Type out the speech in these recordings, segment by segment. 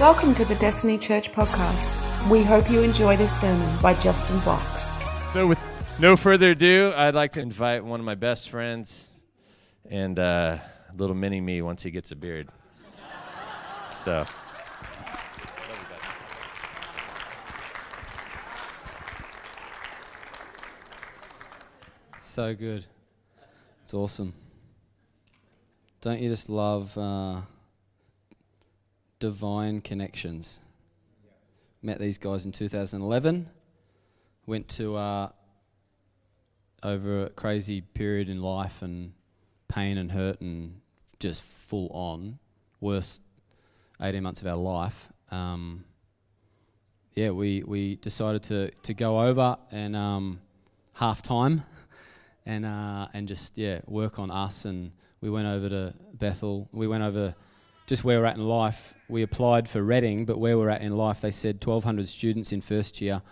Welcome to the Destiny Church podcast. We hope you enjoy this sermon by Justin Box. So, with no further ado, I'd like to invite one of my best friends and uh, little mini me once he gets a beard. So. So good. It's awesome. Don't you just love uh, divine connections? Met these guys in 2011. Went to uh, over a crazy period in life and pain and hurt and just full on worst 18 months of our life. Um, yeah, we, we decided to, to go over and um, half time and uh, and just yeah work on us. And we went over to Bethel. We went over just where we're at in life. We applied for Redding, but where we're at in life, they said 1,200 students in first year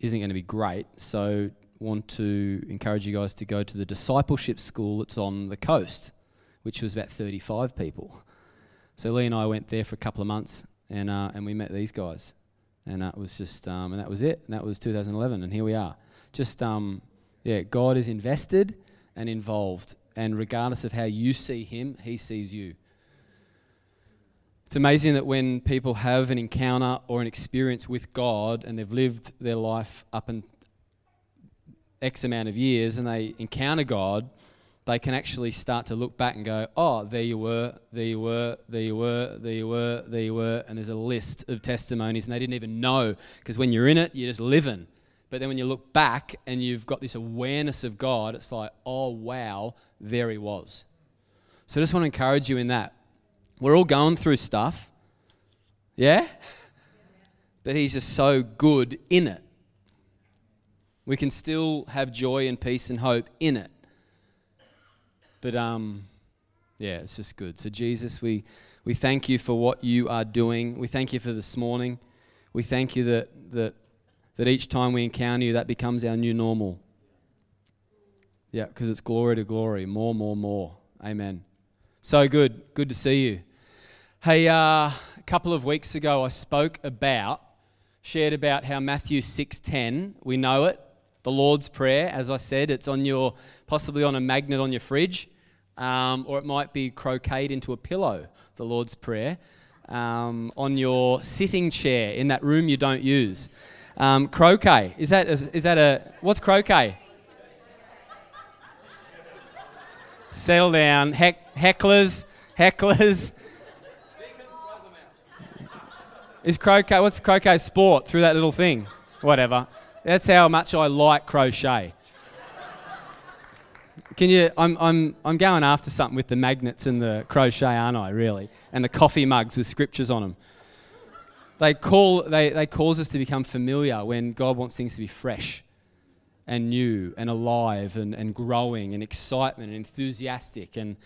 isn't going to be great. So want to encourage you guys to go to the discipleship school that's on the coast, which was about 35 people. So Lee and I went there for a couple of months, and uh, and we met these guys, and that was just um, and that was it. And that was 2011, and here we are. Just um, yeah, God is invested and involved. And regardless of how you see Him, He sees you. It's amazing that when people have an encounter or an experience with God and they've lived their life up in X amount of years and they encounter God, they can actually start to look back and go, oh, there you were, there you were, there you were, there you were, there you were. And there's a list of testimonies and they didn't even know because when you're in it, you're just living. But then when you look back and you've got this awareness of God, it's like, oh, wow, there he was. So I just want to encourage you in that. We're all going through stuff. Yeah? But he's just so good in it. We can still have joy and peace and hope in it. But um, yeah, it's just good. So Jesus, we we thank you for what you are doing. We thank you for this morning. We thank you that that that each time we encounter you, that becomes our new normal. Yeah, because it's glory to glory, more, more, more. Amen. So good. Good to see you. Hey, uh, a couple of weeks ago, I spoke about, shared about how Matthew 6:10, we know it, the Lord's Prayer. As I said, it's on your, possibly on a magnet on your fridge, um, or it might be crocheted into a pillow, the Lord's Prayer, um, on your sitting chair in that room you don't use. Um, croquet. Is that, is, is that a. What's croquet? Settle down. Heck, hecklers. Hecklers. Is croquet. What's croquet sport through that little thing? Whatever. That's how much I like crochet. Can you? I'm, I'm, I'm going after something with the magnets and the crochet, aren't I, really? And the coffee mugs with scriptures on them. They, call, they, they cause us to become familiar when God wants things to be fresh and new and alive and, and growing and excitement and enthusiastic. And,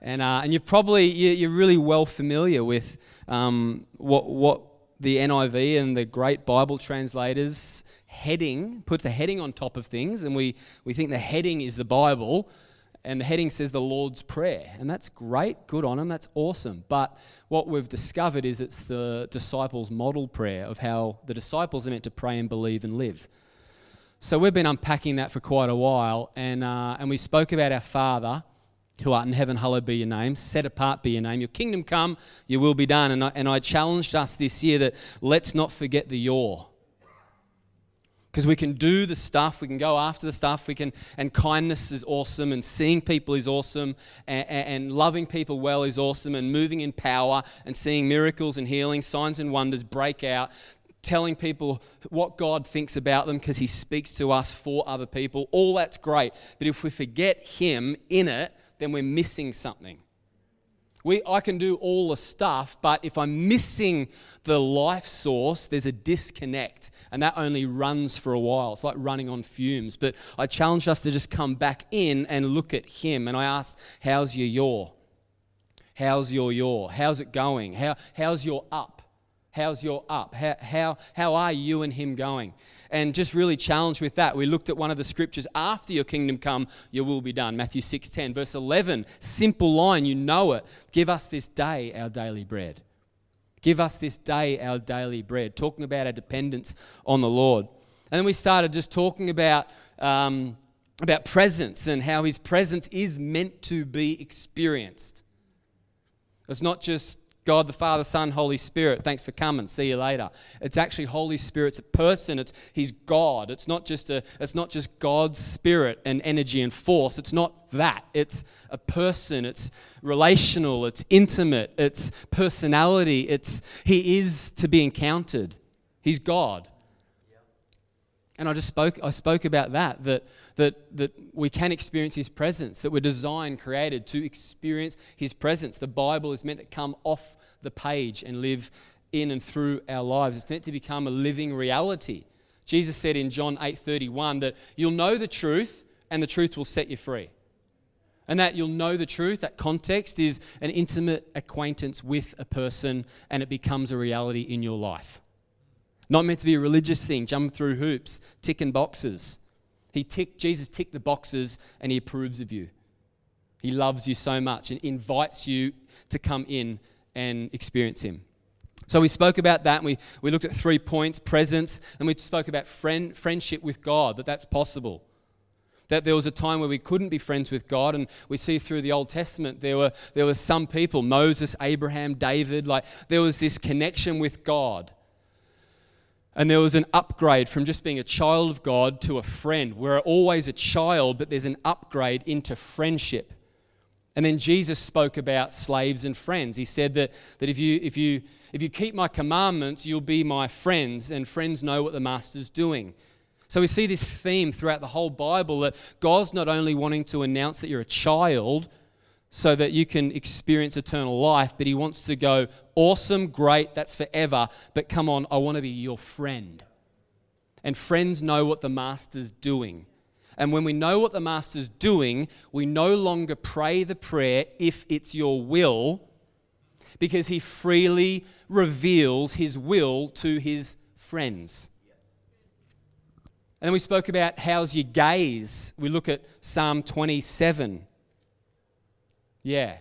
and, uh, and you're probably, you're really well familiar with um, what, what the NIV and the great Bible translators heading, put the heading on top of things. And we, we think the heading is the Bible and the heading says the Lord's Prayer. And that's great, good on them, that's awesome. But what we've discovered is it's the disciples' model prayer of how the disciples are meant to pray and believe and live. So we've been unpacking that for quite a while, and, uh, and we spoke about our Father who art in heaven, hallowed be your name, set apart be your name. Your kingdom come, your will be done. And I, and I challenged us this year that let's not forget the your. Because we can do the stuff. We can go after the stuff. We can and kindness is awesome and seeing people is awesome and, and, loving people well is awesome and moving in power and seeing miracles and healing signs and wonders break out telling people what god thinks about them because he speaks to us for other people. All that's great. But if we forget him in it then we're missing something we, I can do all the stuff, but if I'm missing the life source, there's a disconnect, and that only runs for a while. It's like running on fumes. But I challenge us to just come back in and look at Him. And I ask, How's your yaw? How's your yaw? How's it going? How, how's your up? How's your up? How, how, how are you and Him going? and just really challenged with that. We looked at one of the scriptures after your kingdom come, your will be done. Matthew 6:10, verse 11, simple line, you know it. Give us this day our daily bread. Give us this day our daily bread, talking about our dependence on the Lord. And then we started just talking about, um, about presence and how his presence is meant to be experienced. It's not just God the Father, Son, Holy Spirit. Thanks for coming. See you later. It's actually Holy Spirit's a person. It's He's God. It's not just a. It's not just God's spirit and energy and force. It's not that. It's a person. It's relational. It's intimate. It's personality. It's He is to be encountered. He's God. And I just spoke, I spoke about that, that, that, that we can experience His presence, that we're designed, created to experience His presence. The Bible is meant to come off the page and live in and through our lives. It's meant to become a living reality. Jesus said in John 8:31 that you'll know the truth and the truth will set you free. And that you'll know the truth, that context is an intimate acquaintance with a person and it becomes a reality in your life. Not meant to be a religious thing, jump through hoops, ticking boxes. He tick, Jesus ticked the boxes and he approves of you. He loves you so much and invites you to come in and experience him. So we spoke about that and we, we looked at three points presence, and we spoke about friend, friendship with God, that that's possible. That there was a time where we couldn't be friends with God, and we see through the Old Testament there were, there were some people, Moses, Abraham, David, like there was this connection with God and there was an upgrade from just being a child of God to a friend. We're always a child, but there's an upgrade into friendship. And then Jesus spoke about slaves and friends. He said that, that if, you, if, you, if you keep my commandments, you'll be my friends, and friends know what the master's doing. So we see this theme throughout the whole Bible that God's not only wanting to announce that you're a child, so that you can experience eternal life. But he wants to go, awesome, great, that's forever. But come on, I want to be your friend. And friends know what the master's doing. And when we know what the master's doing, we no longer pray the prayer, if it's your will, because he freely reveals his will to his friends. And then we spoke about how's your gaze. We look at Psalm 27. Yeah.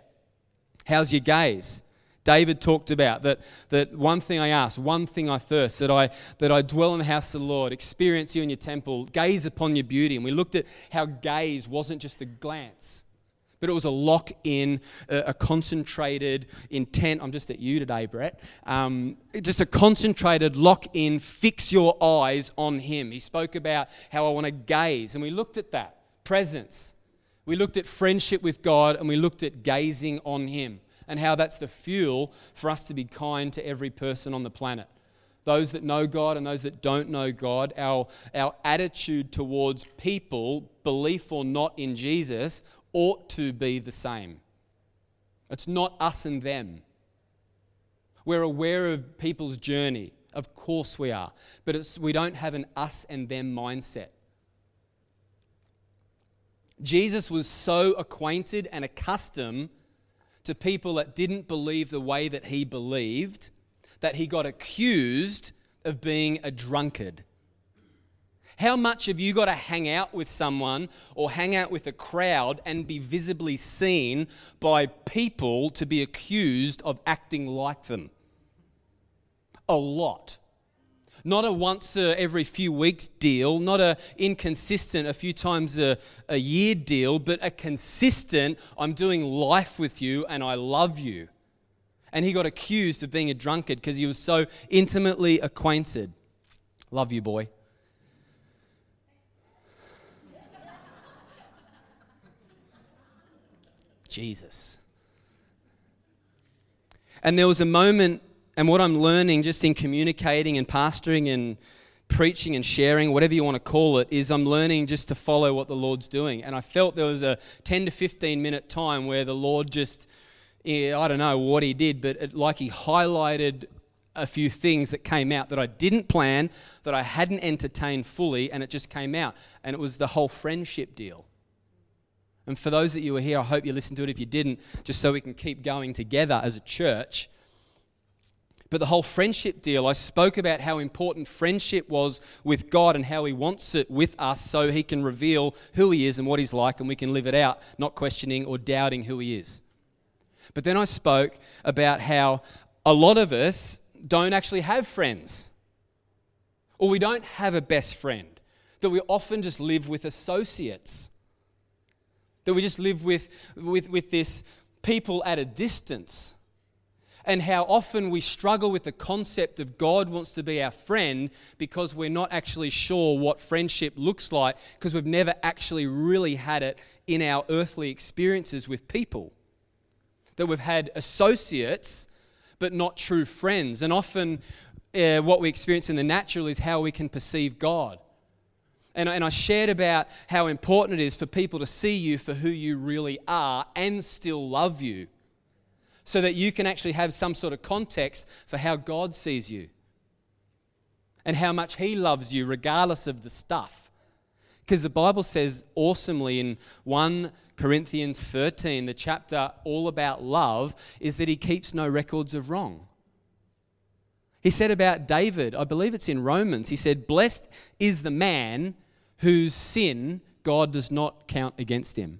How's your gaze? David talked about that, that one thing I ask, one thing I thirst, that I, that I dwell in the house of the Lord, experience you in your temple, gaze upon your beauty. And we looked at how gaze wasn't just a glance, but it was a lock in, a, concentrated intent. I'm just at you today, Brett. Um, just a concentrated lock in, fix your eyes on Him. He spoke about how I want to gaze, and we looked at that presence. We looked at friendship with God and we looked at gazing on Him and how that's the fuel for us to be kind to every person on the planet. Those that know God and those that don't know God, our, our attitude towards people, belief or not in Jesus, ought to be the same. It's not us and them. We're aware of people's journey. Of course we are. But we don't have an us and them mindset. Jesus was so acquainted and accustomed to people that didn't believe the way that he believed that he got accused of being a drunkard. How much have you got to hang out with someone or hang out with a crowd and be visibly seen by people to be accused of acting like them? A lot. Not a once a every few weeks deal, not a inconsistent a few times a, a year deal, but a consistent, I'm doing life with you and I love you. And he got accused of being a drunkard because he was so intimately acquainted. Love you, boy. Jesus. And there was a moment and what I'm learning just in communicating and pastoring and preaching and sharing, whatever you want to call it, is I'm learning just to follow what the Lord's doing. And I felt there was a 10 to 15 minute time where the Lord just, eh, I don't know what He did, but it, like He highlighted a few things that came out that I didn't plan, that I hadn't entertained fully, and it just came out. And it was the whole friendship deal. And for those that you were here, I hope you listened to it if you didn't, just so we can keep going together as a church. But the whole friendship deal, I spoke about how important friendship was with God and how He wants it with us so He can reveal who He is and what He's like, and we can live it out, not questioning or doubting who He is. But then I spoke about how a lot of us don't actually have friends, or we don't have a best friend, that we often just live with associates, that we just live with, with, with this people at a distance and how often we struggle with the concept of God wants to be our friend because we're not actually sure what friendship looks like because we've never actually really had it in our earthly experiences with people. That we've had associates but not true friends. And often uh, what we experience in the natural is how we can perceive God. And, and I shared about how important it is for people to see you for who you really are and still love you so that you can actually have some sort of context for how God sees you and how much He loves you, regardless of the stuff. Because the Bible says awesomely in 1 Corinthians 13, the chapter all about love, is that He keeps no records of wrong. He said about David, I believe it's in Romans, he said, Blessed is the man whose sin God does not count against him.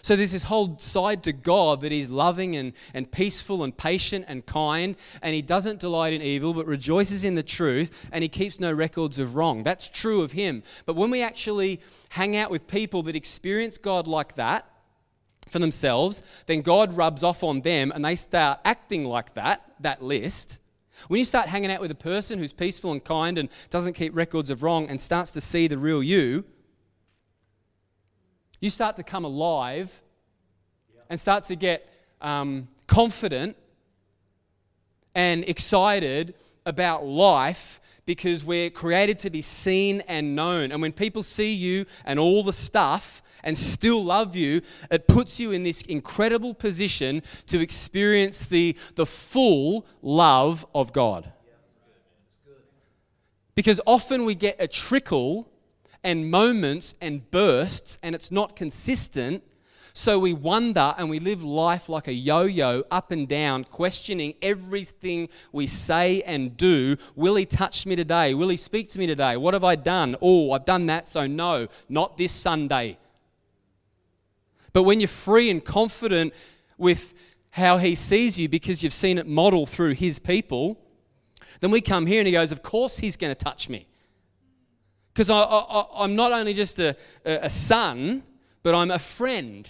So there's this whole side to God that He's loving and, and peaceful and patient and kind, and He doesn't delight in evil, but rejoices in the truth, and He keeps no records of wrong. That's true of Him. But when we actually hang out with people that experience God like that for themselves, then God rubs off on them and they start acting like that, that list. When you start hanging out with a person who's peaceful and kind and doesn't keep records of wrong and starts to see the real you, you start to come alive and start to get um, confident and excited about life because we're created to be seen and known. And when people see you and all the stuff and still love you, it puts you in this incredible position to experience the, the full love of God. Because often we get a trickle and moments and bursts, and it's not consistent. So we wonder and we live life like a yo yo, up and down, questioning everything we say and do. Will he touch me today? Will he speak to me today? What have I done? Oh, I've done that, so no, not this Sunday. But when you're free and confident with how he sees you because you've seen it model through his people, then we come here and he goes, Of course he's going to touch me. Because I, am not only just a, a son, but I'm a friend.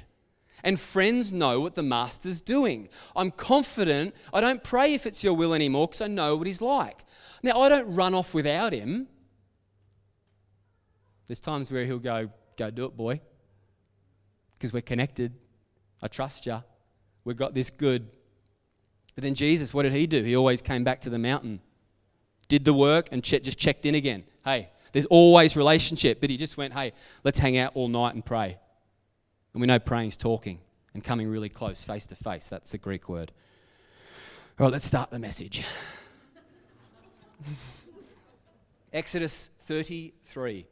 And friends know what the master's doing. I'm confident. I don't pray if it's your will anymore because I know what he's like. Now, I don't run off without him. There's times where he'll go, Go do it, boy. Because we're connected. I trust you. We've got this good. But then Jesus, what did he do? He always came back to the mountain, did the work, and just checked in again. Hey, there's always relationship. But he just went, hey, let's hang out all night and pray. And we know praying is talking and coming really close, face to face. That's the Greek word. All right, let's start the message. Exodus 33.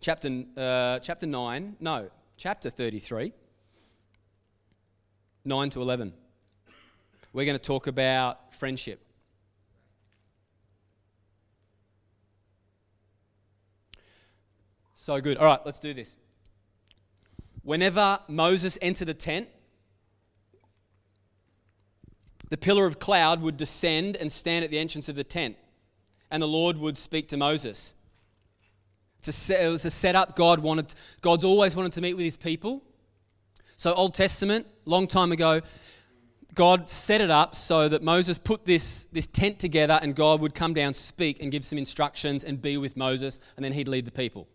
Chapter, uh, chapter 9, no, chapter 33, 9 to 11. We're going to talk about friendship. So good. All right, let's do this. Whenever Moses entered the tent, the pillar of cloud would descend and stand at the entrance of the tent, and the Lord would speak to Moses. it was a setup God wanted. God's always wanted to meet with His people. So, Old Testament, long time ago, God set it up so that Moses put this, this tent together, and God would come down, speak, and give some instructions, and be with Moses, and then He'd lead the people.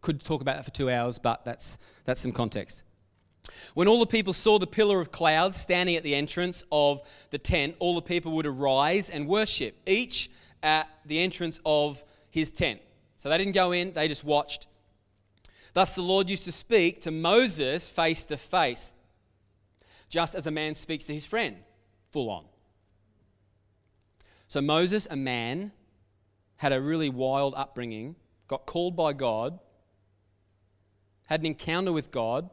Could talk about that for two hours, but that's, that's some context. When all the people saw the pillar of cloud standing at the entrance of the tent, all the people would arise and worship, each at the entrance of his tent. So they didn't go in, they just watched. Thus the Lord used to speak to Moses face to face, just as a man speaks to his friend, full on. So Moses, a man, had a really wild upbringing, got called by God had an encounter with God,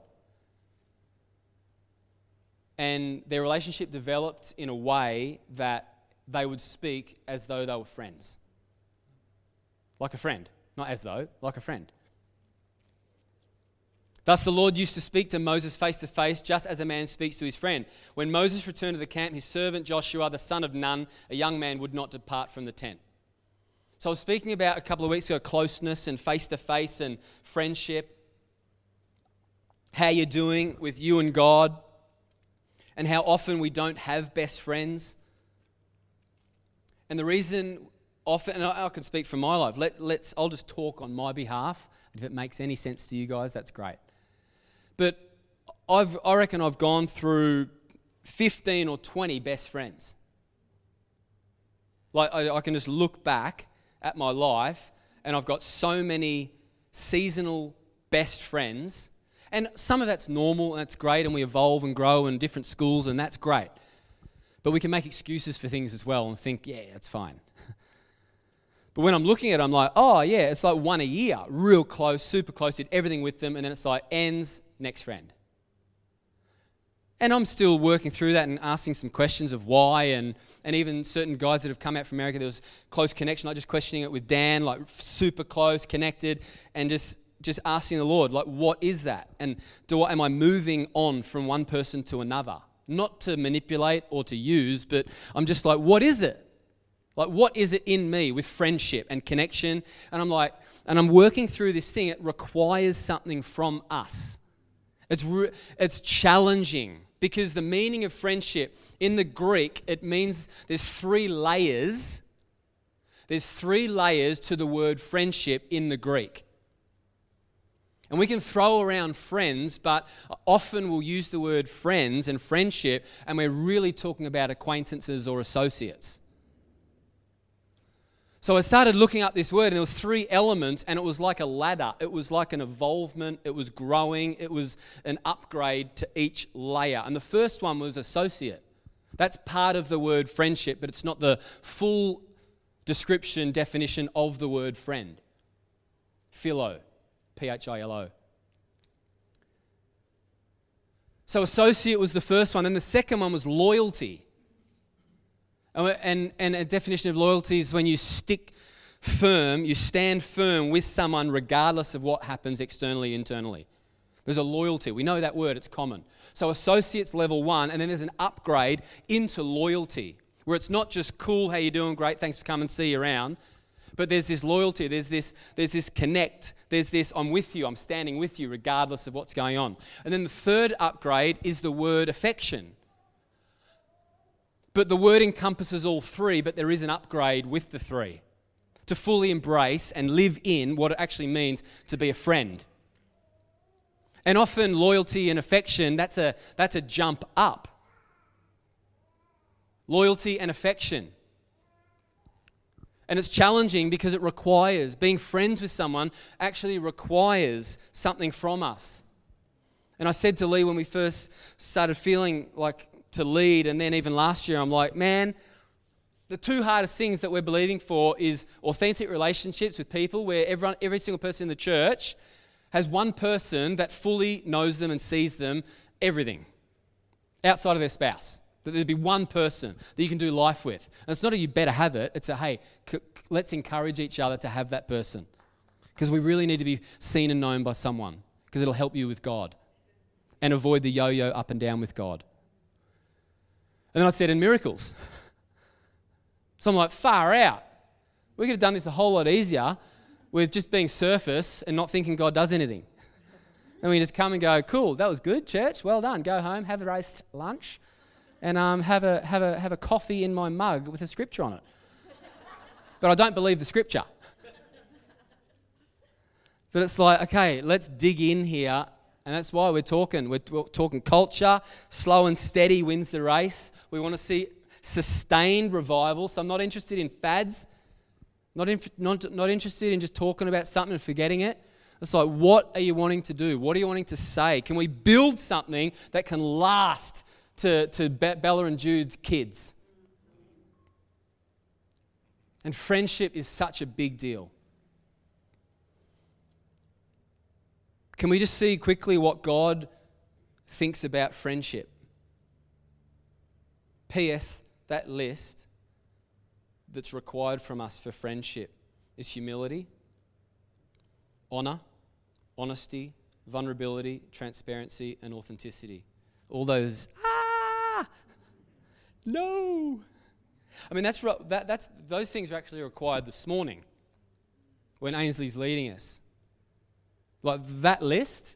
and their relationship developed in a way that they would speak as though they were friends. Like a friend. Not as though, like a friend. Thus, the Lord used to speak to Moses face to face, just as a man speaks to his friend. When Moses returned to the camp, his servant Joshua, the son of Nun, a young man, would not depart from the tent. So, I was speaking about a couple of weeks ago closeness and face to face and friendship. How you're doing with you and God, and how often we don't have best friends. And the reason often, and I, can speak from my life, let, let's, I'll just talk on my behalf. And If it makes any sense to you guys, that's great. But I've, I reckon I've gone through 15 or 20 best friends. Like, I, I can just look back at my life, and I've got so many seasonal best friends. And some of that's normal, and that's great, and we evolve and grow in different schools, and that's great. But we can make excuses for things as well and think, yeah, that's fine. But when I'm looking at it, I'm like, oh, yeah, it's like one a year, real close, super close, did everything with them, and then it's like ends, next friend. And I'm still working through that and asking some questions of why, and, and even certain guys that have come out from America, there was close connection, like just questioning it with Dan, like super close, connected, and just just asking the Lord, like, what is that? And do I, am I moving on from one person to another? Not to manipulate or to use, but I'm just like, what is it? Like, what is it in me with friendship and connection? And I'm like, and I'm working through this thing. It requires something from us. It's, re- it's challenging because the meaning of friendship in the Greek, it means there's three layers. There's three layers to the word friendship in the Greek. And we can throw around friends, but often we'll use the word friends and friendship, and we're really talking about acquaintances or associates. So I started looking up this word, and there was three elements, and it was like a ladder. It was like an evolvement. It was growing. It was an upgrade to each layer. And the first one was associate. That's part of the word friendship, but it's not the full description, definition of the word friend. Philo, P H I L O. So associate was the first one. Then the second one was loyalty. And, and a definition of loyalty is when you stick firm, you stand firm with someone regardless of what happens externally, internally. There's a loyalty. We know that word, it's common. So, associates level one, and then there's an upgrade into loyalty, where it's not just cool, how you doing, great, thanks for coming, see you around. But there's this loyalty, there's this, there's this connect, there's this I'm with you, I'm standing with you regardless of what's going on. And then the third upgrade is the word affection. But the word encompasses all three, but there is an upgrade with the three to fully embrace and live in what it actually means to be a friend. And often loyalty and affection, that's a, that's a jump up. Loyalty and affection. And it's challenging because it requires, being friends with someone actually requires something from us. And I said to Lee when we first started feeling like to lead. And then even last year, I'm like, man, the two hardest things that we're believing for is authentic relationships with people where everyone, every single person in the church has one person that fully knows them and sees them everything outside of their spouse. That there'd be one person that you can do life with. And it's not a you better have it, it's a hey, c- let's encourage each other to have that person. Because we really need to be seen and known by someone, because it'll help you with God and avoid the yo yo up and down with God. And then I said, in miracles. So I'm like, far out. We could have done this a whole lot easier with just being surface and not thinking God does anything. And we just come and go, cool, that was good, church, well done. Go home, have a roast lunch, and um, have, a, have, a, have a coffee in my mug with a scripture on it. But I don't believe the scripture. But it's like, okay, let's dig in here and that's why we're talking. We're, we're talking culture. Slow and steady wins the race. We want to see sustained revival. So I'm not interested in fads. Not, not, not interested in just talking about something and forgetting it. It's like, what are you wanting to do? What are you wanting to say? Can we build something that can last to, to Bella and Jude's kids? And friendship is such a big deal. Can we just see quickly what God thinks about friendship? P.S. That list that's required from us for friendship is humility, honor, honesty, vulnerability, transparency, and authenticity. All those, no. I mean, that's, that, that's, those things are actually required this morning when Ainsley's leading us. Like that list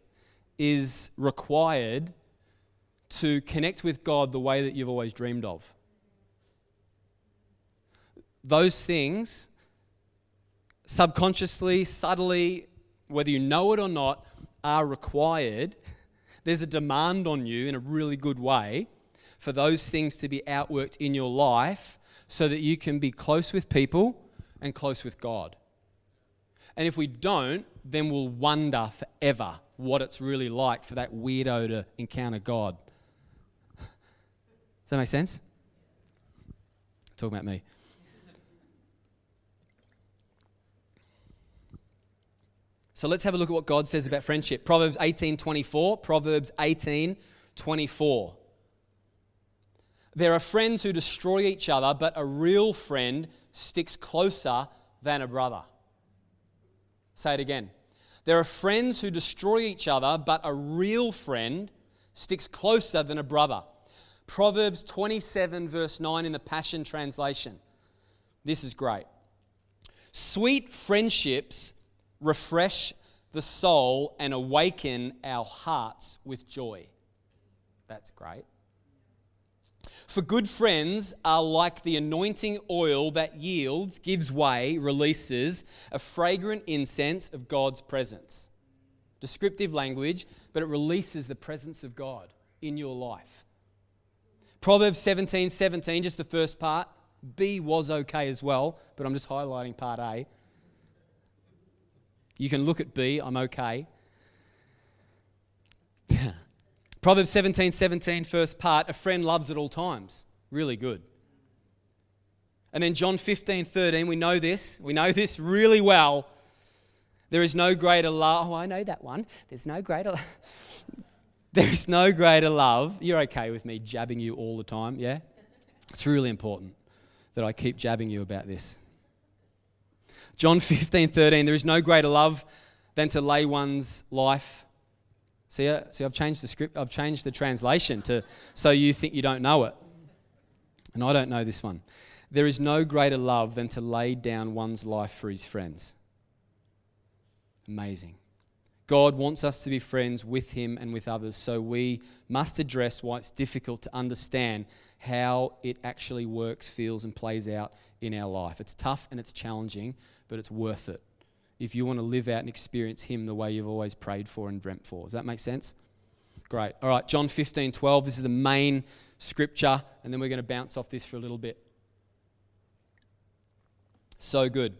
is required to connect with God the way that you've always dreamed of. Those things, subconsciously, subtly, whether you know it or not, are required. There's a demand on you in a really good way for those things to be outworked in your life so that you can be close with people and close with God. And if we don't, then we'll wonder forever what it's really like for that weirdo to encounter God. Does that make sense? Talking about me. So let's have a look at what God says about friendship. Proverbs 18:24, Proverbs 18:24. There are friends who destroy each other, but a real friend sticks closer than a brother. Say it again. There are friends who destroy each other, but a real friend sticks closer than a brother. Proverbs 27, verse 9 in the Passion Translation. This is great. Sweet friendships refresh the soul and awaken our hearts with joy. That's great. For good friends are like the anointing oil that yields, gives way, releases a fragrant incense of God's presence. Descriptive language, but it releases the presence of God in your life. Proverbs 17 17, just the first part. B was okay as well, but I'm just highlighting part A. You can look at B, I'm okay. Proverbs 17 17, first part, a friend loves at all times. Really good. And then John 15 13, we know this. We know this really well. There is no greater love. Oh, I know that one. There's no greater There is no greater love. You're okay with me jabbing you all the time, yeah? It's really important that I keep jabbing you about this. John 15, 13, there is no greater love than to lay one's life. See, uh, see, I've changed the script, I've changed the translation to so you think you don't know it. And I don't know this one. There is no greater love than to lay down one's life for his friends. Amazing. God wants us to be friends with him and with others, so we must address why it's difficult to understand how it actually works, feels, and plays out in our life. It's tough and it's challenging, but it's worth it if you want to live out and experience Him the way you've always prayed for and dreamt for. Does that make sense? Great. All right, John 15, 12. This is the main scripture, and then we're going to bounce off this for a little bit. So good.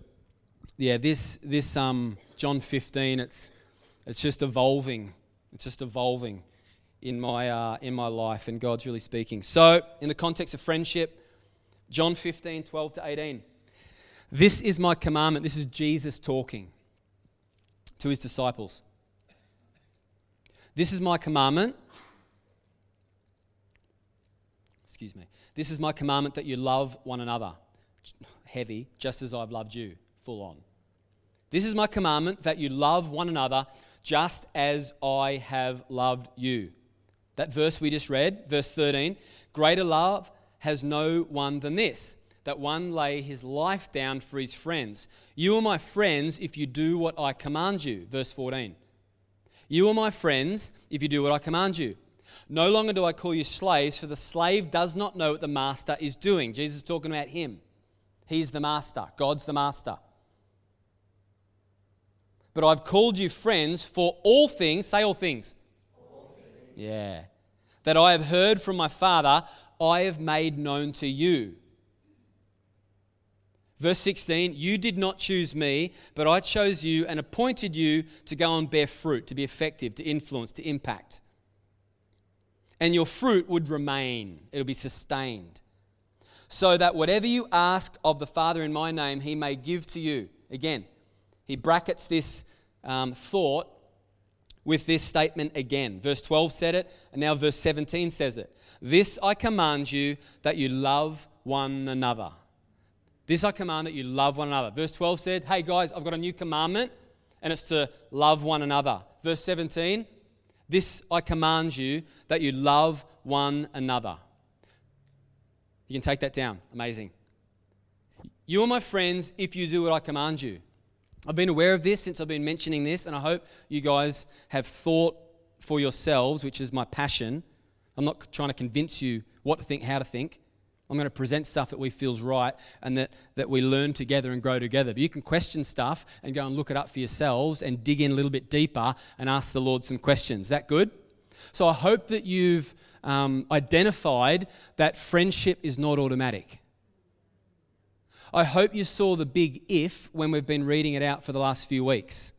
Yeah, this, this um, John 15, it's, it's just evolving. It's just evolving in my, uh, in my life, and God's really speaking. So, in the context of friendship, John 15, 12 to 18. This is my commandment. This is Jesus talking to his disciples. This is my commandment. Excuse me. This is my commandment that you love one another. Heavy, just as I've loved you. Full on. This is my commandment that you love one another just as I have loved you. That verse we just read, verse 13 greater love has no one than this that one lay his life down for his friends. You are my friends if you do what I command you. Verse 14. You are my friends if you do what I command you. No longer do I call you slaves, for the slave does not know what the master is doing. Jesus is talking about him. He's the master, God's the master. But I've called you friends for all things, say all things. All things. Yeah. That I have heard from my Father, I have made known to you. Verse 16, you did not choose me, but I chose you and appointed you to go and bear fruit, to be effective, to influence, to impact. And your fruit would remain, it'll be sustained. So that whatever you ask of the Father in my name, he may give to you. Again, he brackets this um, thought with this statement again. Verse 12 said it, and now verse 17 says it. This I command you that you love one another. This I command that you love one another. Verse 12 said, Hey guys, I've got a new commandment, and it's to love one another. verse 17 This I command you that you love one another. You can take that down. Amazing. You are my friends if you do what I command you. I've been aware of this since I've been mentioning this, and I hope you guys have thought for yourselves, which is my passion. I'm not trying to convince you what to think, how to think. I'm going to present stuff that we feels right and that, that we learn together and grow together. But you can question stuff and go and look it up for yourselves and dig in a little bit deeper and ask the Lord some questions. Is that good? So I hope that you've um, identified that friendship is not automatic. I hope you saw the big if when we've been reading it out for the last few weeks.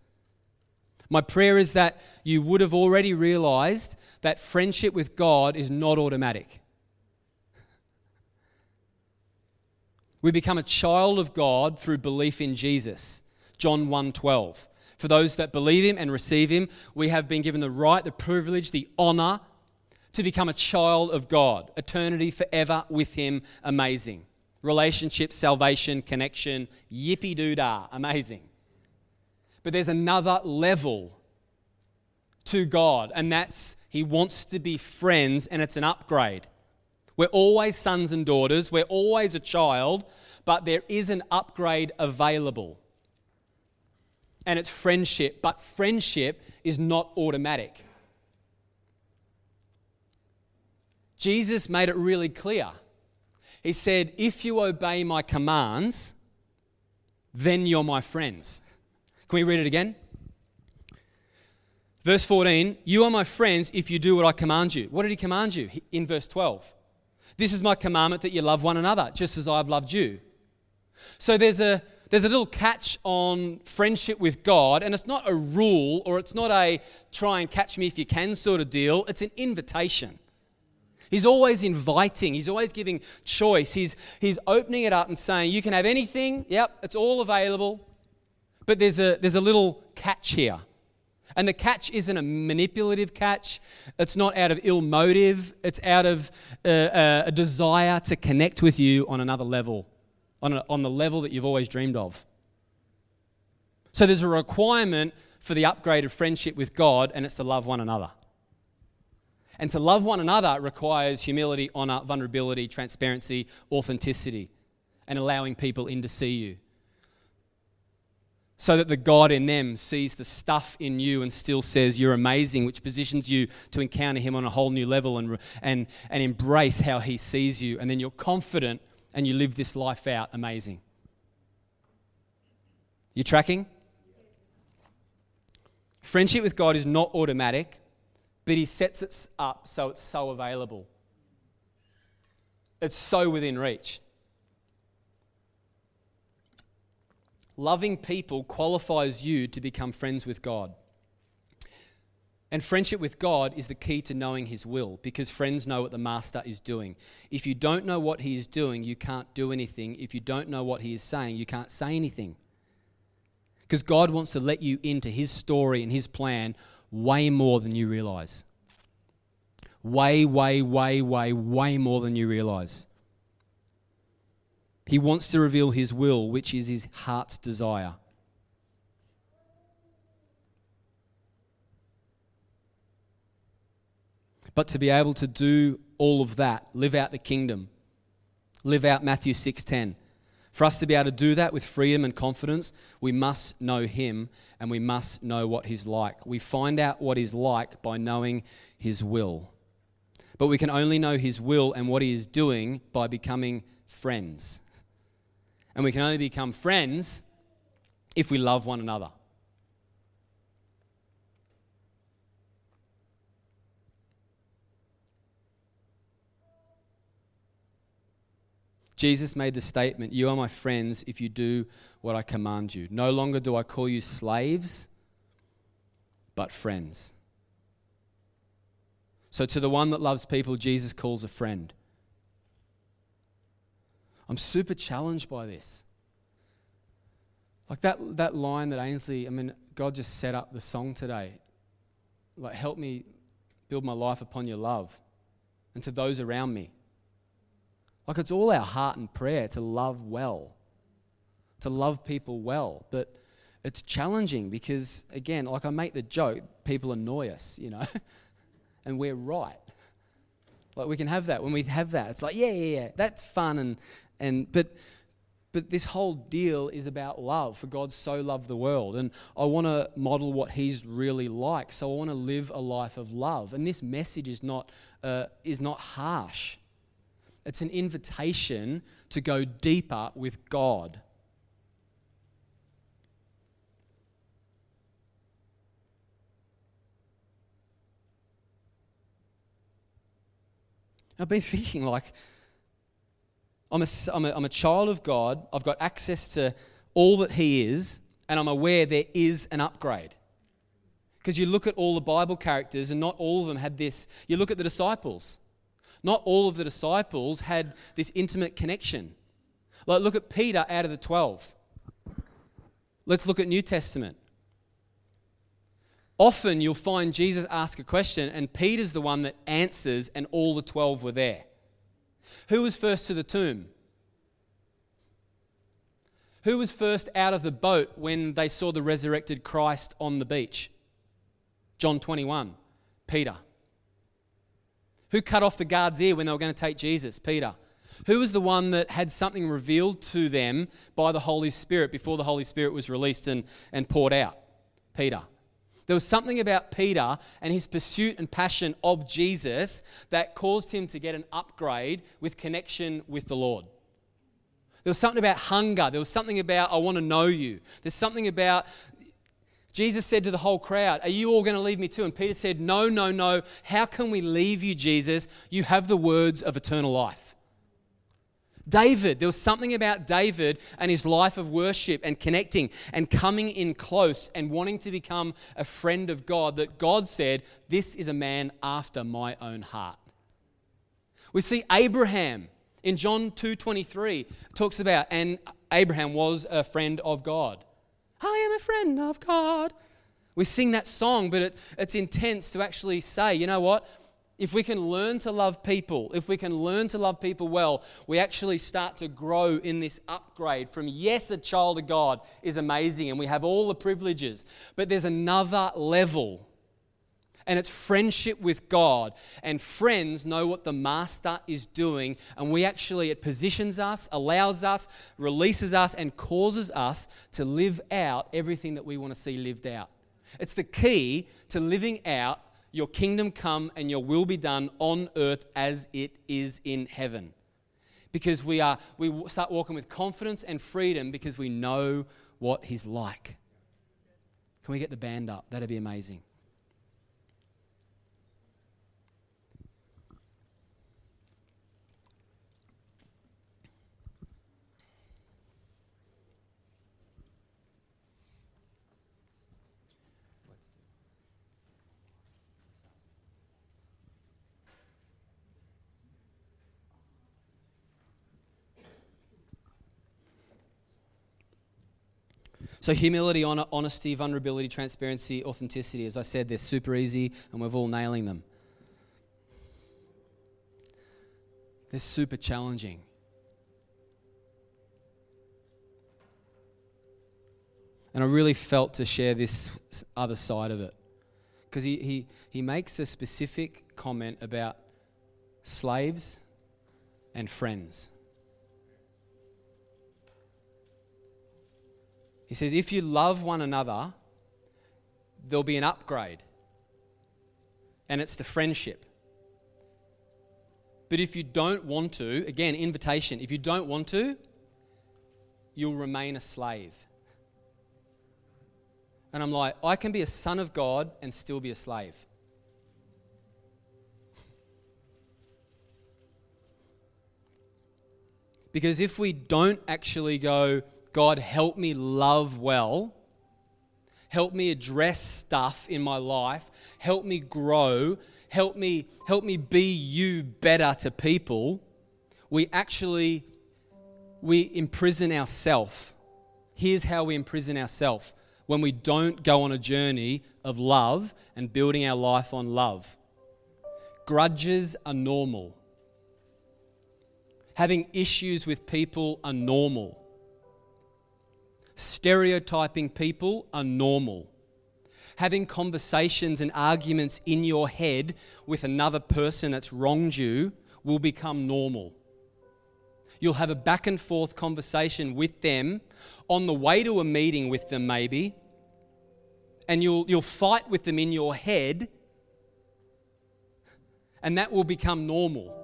My prayer is that you would have already realized that friendship with God is not automatic. We become a child of God through belief in Jesus. John 1:12. For those that believe him and receive him, we have been given the right, the privilege, the honor to become a child of God. Eternity forever with him. Amazing. Relationship, salvation, connection, yippee doo dah. Amazing. But there's another level to God, and that's He wants to be friends, and it's an upgrade. We're always sons and daughters, we're always a child, but there is an upgrade available. And it's friendship, but friendship is not automatic. Jesus made it really clear. He said, If you obey my commands, then you're my friends. Can we read it again? Verse 14, you are my friends if you do what I command you. What did he command you? In verse 12, this is my commandment that you love one another, just as I've loved you. So there's a, there's a little catch on friendship with God, and it's not a rule or it's not a try and catch me if you can sort of deal, it's an invitation. He's always inviting, he's always giving choice. He's, he's opening it up and saying, You can have anything, yep, it's all available. But there's a, there's a little catch here. And the catch isn't a manipulative catch. It's not out of ill motive. It's out of uh, uh, a desire to connect with you on another level, on, a, on the level that you've always dreamed of. So there's a requirement for the upgrade of friendship with God, and it's to love one another. And to love one another requires humility, honor, vulnerability, transparency, authenticity, and allowing people in to see you. So that the God in them sees the stuff in you and still says you're amazing, which positions you to encounter Him on a whole new level and, and, and embrace how He sees you. And then you're confident and you live this life out amazing. You tracking? Friendship with God is not automatic but He sets it up so it's so available. It's so within reach. Loving people qualifies you to become friends with God. And friendship with God is the key to knowing His will because friends know what the Master is doing. If you don't know what He is doing, you can't do anything. If you don't know what He is saying, you can't say anything. Because God wants to let you into His story and His plan way more than you realize. Way, way, way, way, way more than you realize. He wants to reveal His will, which is His heart's desire. But to be able to do all of that, live out the kingdom, live out Matthew 6:10. For us to be able to do that with freedom and confidence, we must know him and we must know what he's like. We find out what he's like by knowing his will. But we can only know his will and what he is doing by becoming friends. And we can only become friends if we love one another. Jesus made the statement, You are my friends if you do what I command you. No longer do I call you slaves, but friends. So, to the one that loves people, Jesus calls a friend. I'm super challenged by this. Like that, that line that Ainsley, I mean, God just set up the song today. Like, help me build my life upon your love and to those around me. Like it's all our heart and prayer to love well, to love people well. But it's challenging because, again, like I make the joke, people annoy us, you know, and we're right. Like we can have that. When we have that, it's like, yeah, yeah, yeah, that's fun. And, and but, but this whole deal is about love. For God so loved the world. And I want to model what He's really like. So I want to live a life of love. And this message is not, uh, is not harsh, it's an invitation to go deeper with God. I've been thinking, like, I'm a, I'm, a, I'm a child of God, I've got access to all that He is, and I'm aware there is an upgrade. Because you look at all the Bible characters, and not all of them had this. You look at the disciples, not all of the disciples had this intimate connection. Like, look at Peter out of the 12. Let's look at New Testament. Often you'll find Jesus ask a question, and Peter's the one that answers, and all the 12 were there. Who was first to the tomb? Who was first out of the boat when they saw the resurrected Christ on the beach? John 21, Peter. Who cut off the guard's ear when they were going to take Jesus? Peter. Who was the one that had something revealed to them by the Holy Spirit before the Holy Spirit was released and, and poured out? Peter. There was something about Peter and his pursuit and passion of Jesus that caused him to get an upgrade with connection with the Lord. There was something about hunger. There was something about, I want to know you. There's something about, Jesus said to the whole crowd, Are you all going to leave me too? And Peter said, No, no, no. How can we leave you, Jesus? You have the words of eternal life. David, there was something about David and his life of worship and connecting and coming in close and wanting to become a friend of God that God said, This is a man after my own heart. We see Abraham in John 2:23 talks about and Abraham was a friend of God. I am a friend of God. We sing that song, but it, it's intense to actually say, you know what? If we can learn to love people, if we can learn to love people well, we actually start to grow in this upgrade from yes, a child of God is amazing and we have all the privileges, but there's another level. And it's friendship with God. And friends know what the master is doing. And we actually, it positions us, allows us, releases us, and causes us to live out everything that we want to see lived out. It's the key to living out your kingdom come and your will be done on earth as it is in heaven. Because we are we start walking with confidence and freedom because we know what he's like. Can we get the band up? That'd be amazing. So, humility, honor, honesty, vulnerability, transparency, authenticity, as I said, they're super easy and we're all nailing them. They're super challenging. And I really felt to share this other side of it. Because he, he, he makes a specific comment about slaves and friends. He says, if you love one another, there'll be an upgrade. And it's the friendship. But if you don't want to, again, invitation, if you don't want to, you'll remain a slave. And I'm like, I can be a son of God and still be a slave. Because if we don't actually go, God, help me love well. Help me address stuff in my life. Help me grow. Help me, help me be you better to people. We actually we imprison ourselves. Here's how we imprison ourselves when we don't go on a journey of love and building our life on love. Grudges are normal. Having issues with people are normal stereotyping people are normal. Having conversations and arguments in your head with another person that's wronged you will become normal. You'll have a back and forth conversation with them on the way to a meeting with them, maybe, and you'll, you'll fight with them in your head, and that will become normal.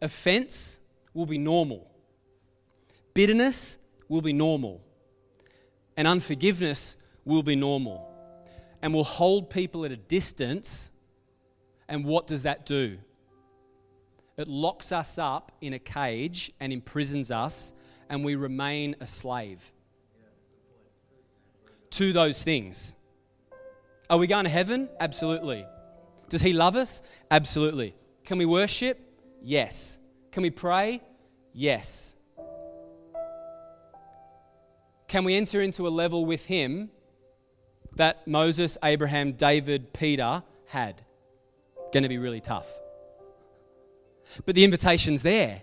Offense will be normal. Bitterness will be normal. And unforgiveness will be normal. And will hold people at a distance. And what does that do? It locks us up in a cage and imprisons us, and we remain a slave to those things. Are we going to heaven? Absolutely. Does He love us? Absolutely. Can we worship? Yes. Can we pray? Yes. Can we enter into a level with Him that Moses, Abraham, David, Peter had? Going to be really tough. But the invitation's there.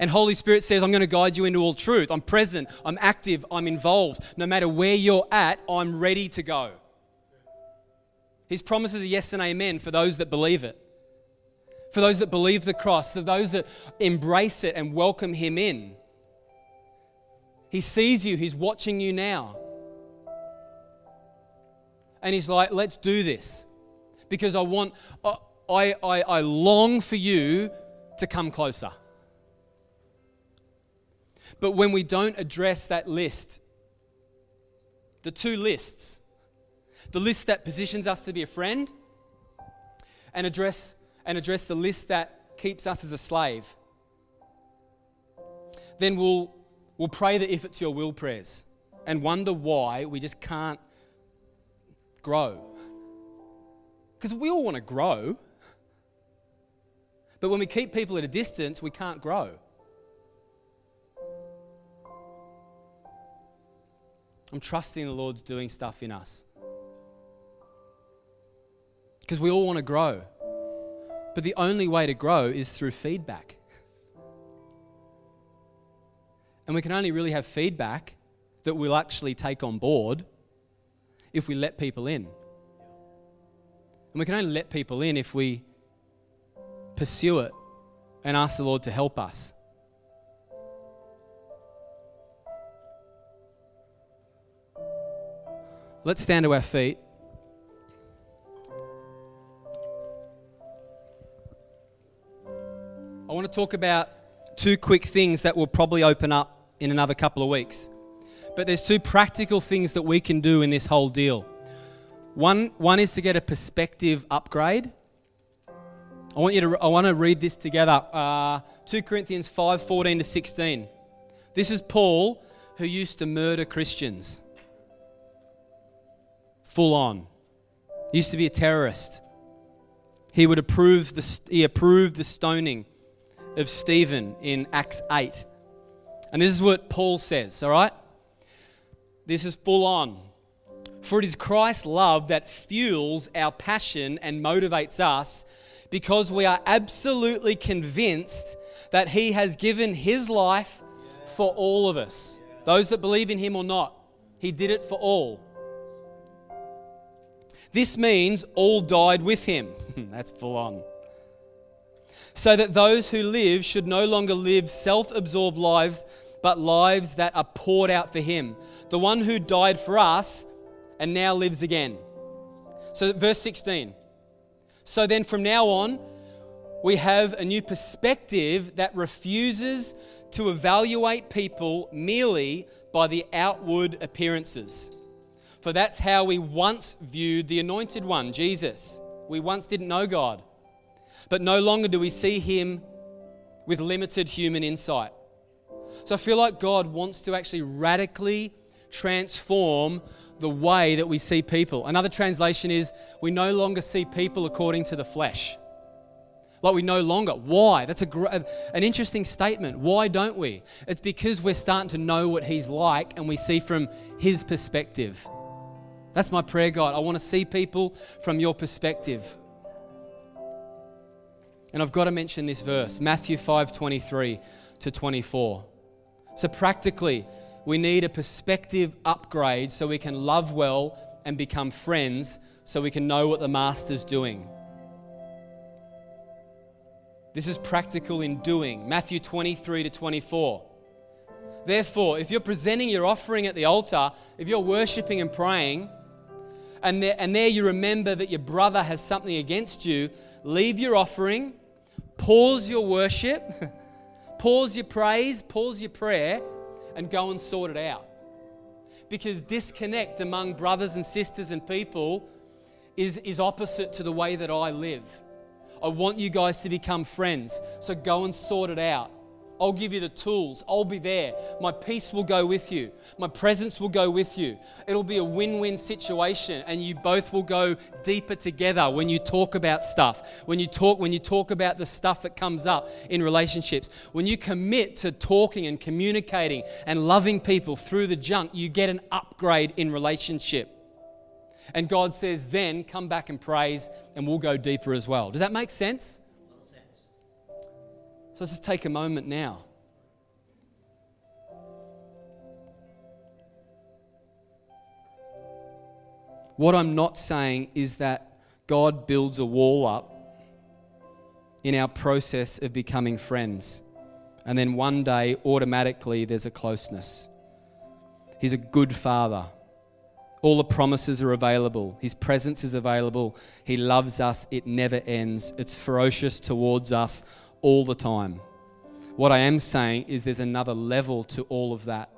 And Holy Spirit says, I'm going to guide you into all truth. I'm present, I'm active, I'm involved. No matter where you're at, I'm ready to go. His promises are yes and amen for those that believe it for those that believe the cross, for those that embrace it and welcome Him in. He sees you, He's watching you now. And He's like, let's do this because I want, I, I, I long for you to come closer. But when we don't address that list, the two lists, the list that positions us to be a friend and address and address the list that keeps us as a slave, then we'll, we'll pray the if it's your will prayers and wonder why we just can't grow. Because we all want to grow. But when we keep people at a distance, we can't grow. I'm trusting the Lord's doing stuff in us. Because we all want to grow. But the only way to grow is through feedback. And we can only really have feedback that we'll actually take on board if we let people in. And we can only let people in if we pursue it and ask the Lord to help us. Let's stand to our feet. I want to talk about two quick things that will probably open up in another couple of weeks. But there's two practical things that we can do in this whole deal. One, one is to get a perspective upgrade. I want you to I want to read this together. Uh, 2 Corinthians 5 14 to 16. This is Paul who used to murder Christians. Full on. He used to be a terrorist. He would approve the, he approved the stoning of Stephen in Acts 8. And this is what Paul says, all right? This is full on. For it is Christ's love that fuels our passion and motivates us because we are absolutely convinced that He has given His life for all of us, those that believe in Him or not. He did it for all. This means all died with Him. That's full on so that those who live should no longer live self absorbed lives, but lives that are poured out for Him. The one who died for us and now lives again. So, verse 16. So then, from now on, we have a new perspective that refuses to evaluate people merely by the outward appearances. For that's how we once viewed the anointed one, Jesus. We once didn't know God. But no longer do we see him with limited human insight. So I feel like God wants to actually radically transform the way that we see people. Another translation is we no longer see people according to the flesh. Like we no longer. Why? That's a gr- an interesting statement. Why don't we? It's because we're starting to know what He's like and we see from His perspective. That's my prayer, God. I want to see people from your perspective. And I've got to mention this verse, Matthew 5 23 to 24. So, practically, we need a perspective upgrade so we can love well and become friends so we can know what the Master's doing. This is practical in doing. Matthew 23 to 24. Therefore, if you're presenting your offering at the altar, if you're worshiping and praying, and there, and there you remember that your brother has something against you, leave your offering, pause your worship, pause your praise, pause your prayer, and go and sort it out. Because disconnect among brothers and sisters and people is, is opposite to the way that I live. I want you guys to become friends. So go and sort it out. I'll give you the tools. I'll be there. My peace will go with you. My presence will go with you. It'll be a win win situation, and you both will go deeper together when you talk about stuff. When you talk, when you talk about the stuff that comes up in relationships. When you commit to talking and communicating and loving people through the junk, you get an upgrade in relationship. And God says, then come back and praise, and we'll go deeper as well. Does that make sense? So let's just take a moment now. What I'm not saying is that God builds a wall up in our process of becoming friends, and then one day automatically there's a closeness. He's a good father. All the promises are available. His presence is available. He loves us. It never ends. It's ferocious towards us all the time. What I am saying is there's another level to all of that.